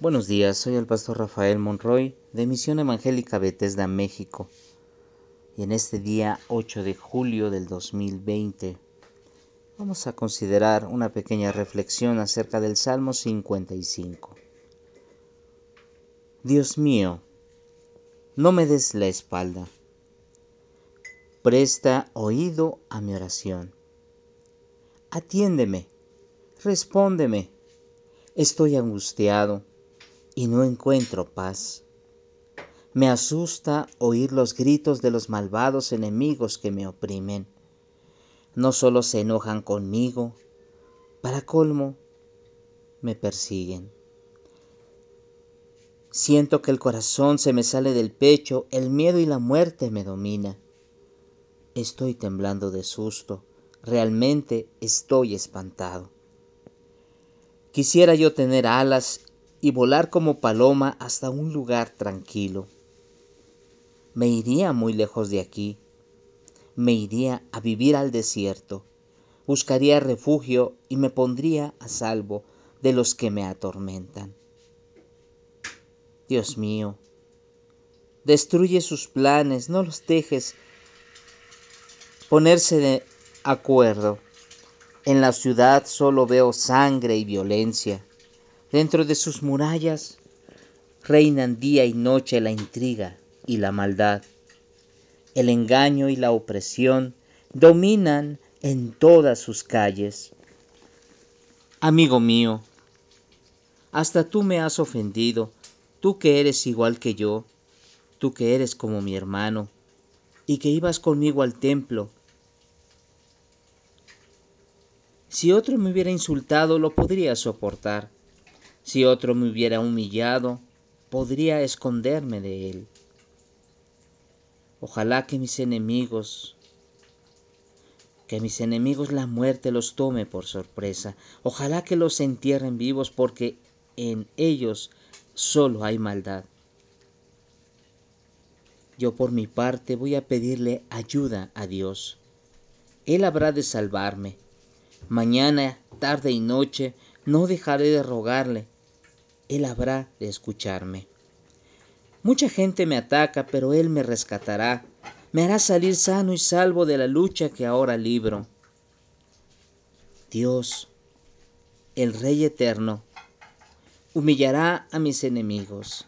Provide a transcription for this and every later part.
Buenos días, soy el pastor Rafael Monroy de Misión Evangélica Bethesda, México. Y en este día 8 de julio del 2020 vamos a considerar una pequeña reflexión acerca del Salmo 55. Dios mío, no me des la espalda. Presta oído a mi oración. Atiéndeme, respóndeme. Estoy angustiado y no encuentro paz. Me asusta oír los gritos de los malvados enemigos que me oprimen. No solo se enojan conmigo, para colmo, me persiguen. Siento que el corazón se me sale del pecho, el miedo y la muerte me domina. Estoy temblando de susto, realmente estoy espantado. Quisiera yo tener alas y volar como paloma hasta un lugar tranquilo. Me iría muy lejos de aquí. Me iría a vivir al desierto. Buscaría refugio y me pondría a salvo de los que me atormentan. Dios mío, destruye sus planes, no los dejes ponerse de acuerdo. En la ciudad solo veo sangre y violencia. Dentro de sus murallas reinan día y noche la intriga y la maldad. El engaño y la opresión dominan en todas sus calles. Amigo mío, hasta tú me has ofendido, tú que eres igual que yo, tú que eres como mi hermano, y que ibas conmigo al templo. Si otro me hubiera insultado, lo podría soportar si otro me hubiera humillado, podría esconderme de él. Ojalá que mis enemigos, que mis enemigos la muerte los tome por sorpresa. Ojalá que los entierren vivos porque en ellos solo hay maldad. Yo por mi parte voy a pedirle ayuda a Dios. Él habrá de salvarme. Mañana, tarde y noche no dejaré de rogarle él habrá de escucharme. Mucha gente me ataca, pero Él me rescatará, me hará salir sano y salvo de la lucha que ahora libro. Dios, el Rey eterno, humillará a mis enemigos.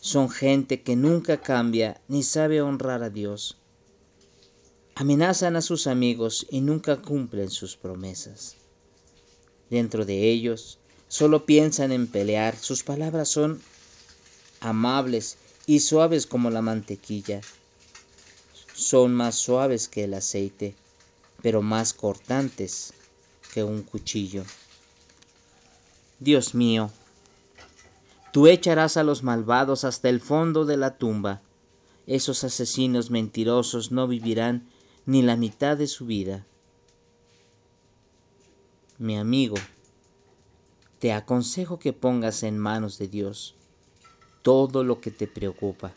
Son gente que nunca cambia ni sabe honrar a Dios. Amenazan a sus amigos y nunca cumplen sus promesas. Dentro de ellos solo piensan en pelear. Sus palabras son amables y suaves como la mantequilla. Son más suaves que el aceite, pero más cortantes que un cuchillo. Dios mío, tú echarás a los malvados hasta el fondo de la tumba. Esos asesinos mentirosos no vivirán ni la mitad de su vida. Mi amigo, te aconsejo que pongas en manos de Dios todo lo que te preocupa.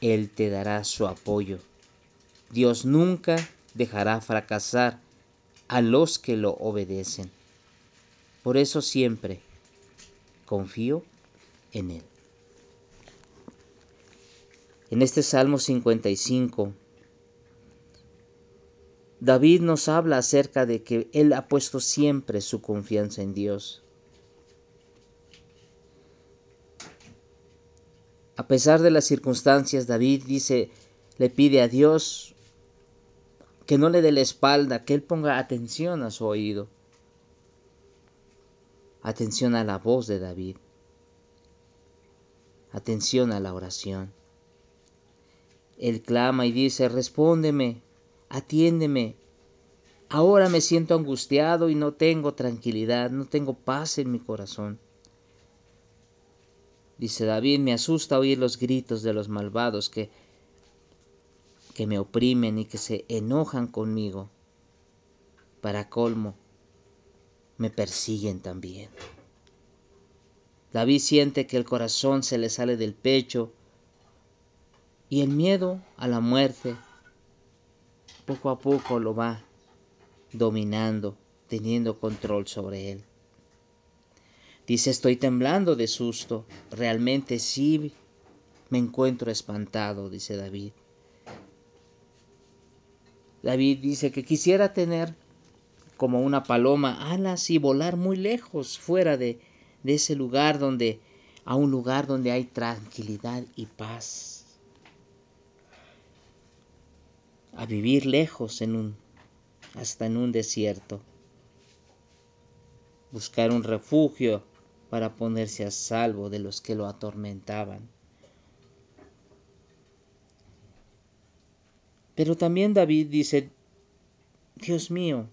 Él te dará su apoyo. Dios nunca dejará fracasar a los que lo obedecen. Por eso siempre confío en Él. En este Salmo 55, David nos habla acerca de que él ha puesto siempre su confianza en Dios. A pesar de las circunstancias, David dice, le pide a Dios que no le dé la espalda, que él ponga atención a su oído, atención a la voz de David, atención a la oración. Él clama y dice, respóndeme, atiéndeme. Ahora me siento angustiado y no tengo tranquilidad, no tengo paz en mi corazón. Dice David, me asusta oír los gritos de los malvados que, que me oprimen y que se enojan conmigo. Para colmo, me persiguen también. David siente que el corazón se le sale del pecho y el miedo a la muerte poco a poco lo va dominando, teniendo control sobre él. Dice, estoy temblando de susto. Realmente sí me encuentro espantado, dice David. David dice que quisiera tener como una paloma alas y volar muy lejos, fuera de, de ese lugar donde, a un lugar donde hay tranquilidad y paz. A vivir lejos en un, hasta en un desierto. Buscar un refugio para ponerse a salvo de los que lo atormentaban. Pero también David dice, Dios mío,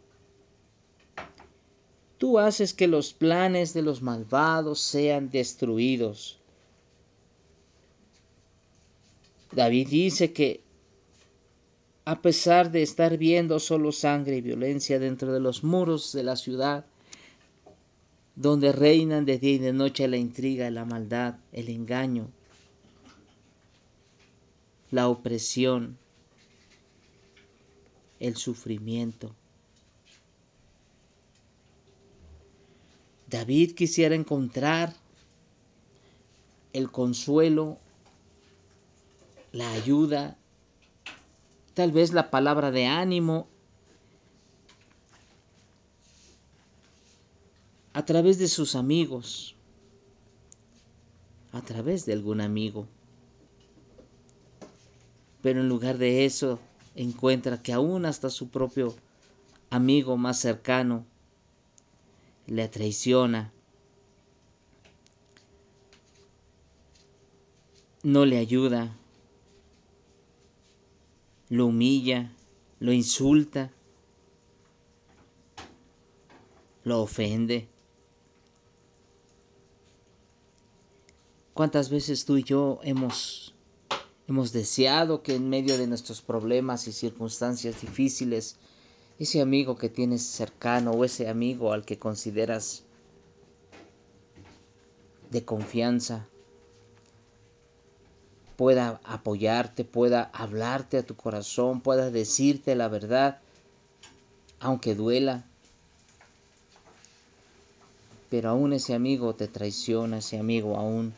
tú haces que los planes de los malvados sean destruidos. David dice que a pesar de estar viendo solo sangre y violencia dentro de los muros de la ciudad, donde reinan de día y de noche la intriga, la maldad, el engaño, la opresión, el sufrimiento. David quisiera encontrar el consuelo, la ayuda, tal vez la palabra de ánimo. A través de sus amigos, a través de algún amigo. Pero en lugar de eso, encuentra que aún hasta su propio amigo más cercano le traiciona, no le ayuda, lo humilla, lo insulta, lo ofende. ¿Cuántas veces tú y yo hemos Hemos deseado que en medio de nuestros problemas y circunstancias difíciles, ese amigo que tienes cercano o ese amigo al que consideras de confianza pueda apoyarte, pueda hablarte a tu corazón, pueda decirte la verdad, aunque duela. Pero aún ese amigo te traiciona, ese amigo aún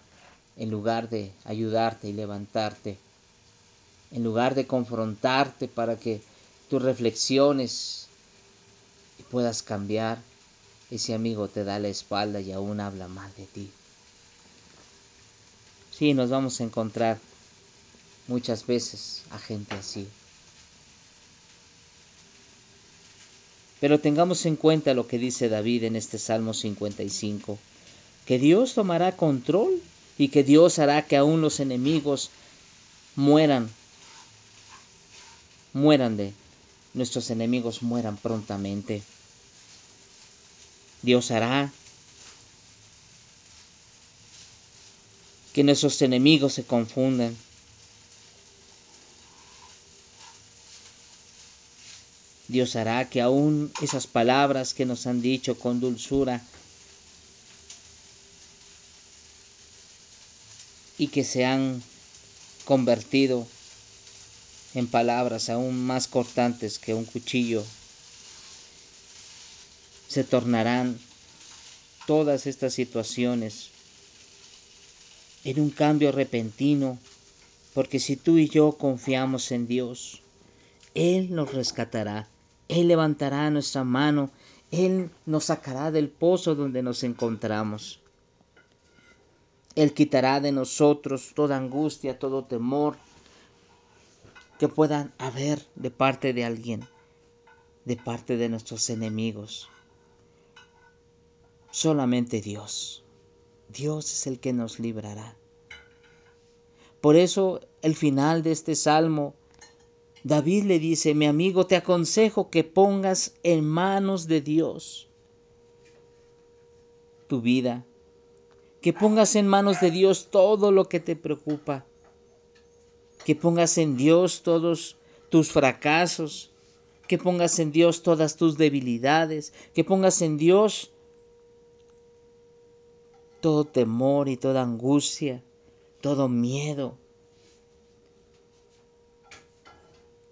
en lugar de ayudarte y levantarte, en lugar de confrontarte para que tú reflexiones y puedas cambiar, ese amigo te da la espalda y aún habla mal de ti. Sí, nos vamos a encontrar muchas veces a gente así. Pero tengamos en cuenta lo que dice David en este Salmo 55, que Dios tomará control y que Dios hará que aún los enemigos mueran, mueran de nuestros enemigos mueran prontamente. Dios hará que nuestros enemigos se confundan. Dios hará que aún esas palabras que nos han dicho con dulzura y que se han convertido en palabras aún más cortantes que un cuchillo. Se tornarán todas estas situaciones en un cambio repentino, porque si tú y yo confiamos en Dios, Él nos rescatará, Él levantará nuestra mano, Él nos sacará del pozo donde nos encontramos. Él quitará de nosotros toda angustia, todo temor que puedan haber de parte de alguien, de parte de nuestros enemigos. Solamente Dios. Dios es el que nos librará. Por eso el final de este salmo, David le dice, mi amigo, te aconsejo que pongas en manos de Dios tu vida, que pongas en manos de Dios todo lo que te preocupa, que pongas en Dios todos tus fracasos, que pongas en Dios todas tus debilidades, que pongas en Dios todo temor y toda angustia, todo miedo,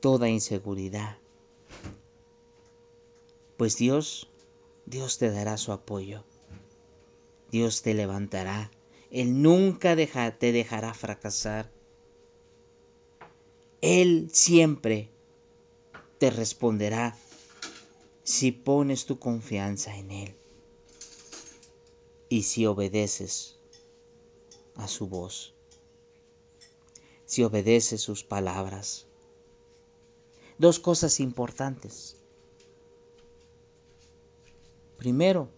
toda inseguridad. Pues Dios, Dios te dará su apoyo. Dios te levantará. Él nunca te dejará fracasar. Él siempre te responderá si pones tu confianza en Él y si obedeces a su voz, si obedeces sus palabras. Dos cosas importantes. Primero,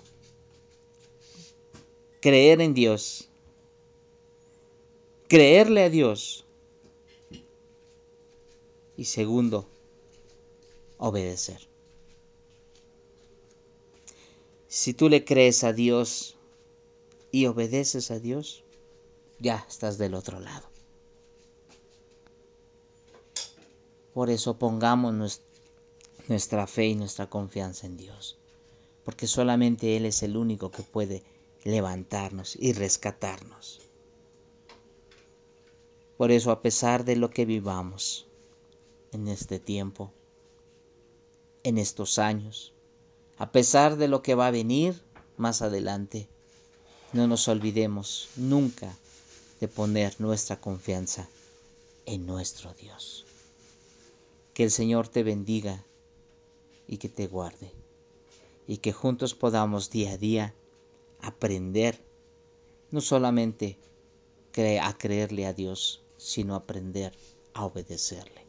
creer en Dios, creerle a Dios. Y segundo, obedecer. Si tú le crees a Dios y obedeces a Dios, ya estás del otro lado. Por eso pongamos nuestra fe y nuestra confianza en Dios, porque solamente Él es el único que puede levantarnos y rescatarnos. Por eso, a pesar de lo que vivamos en este tiempo, en estos años, a pesar de lo que va a venir más adelante, no nos olvidemos nunca de poner nuestra confianza en nuestro Dios. Que el Señor te bendiga y que te guarde y que juntos podamos día a día aprender no solamente a creerle a Dios, sino aprender a obedecerle.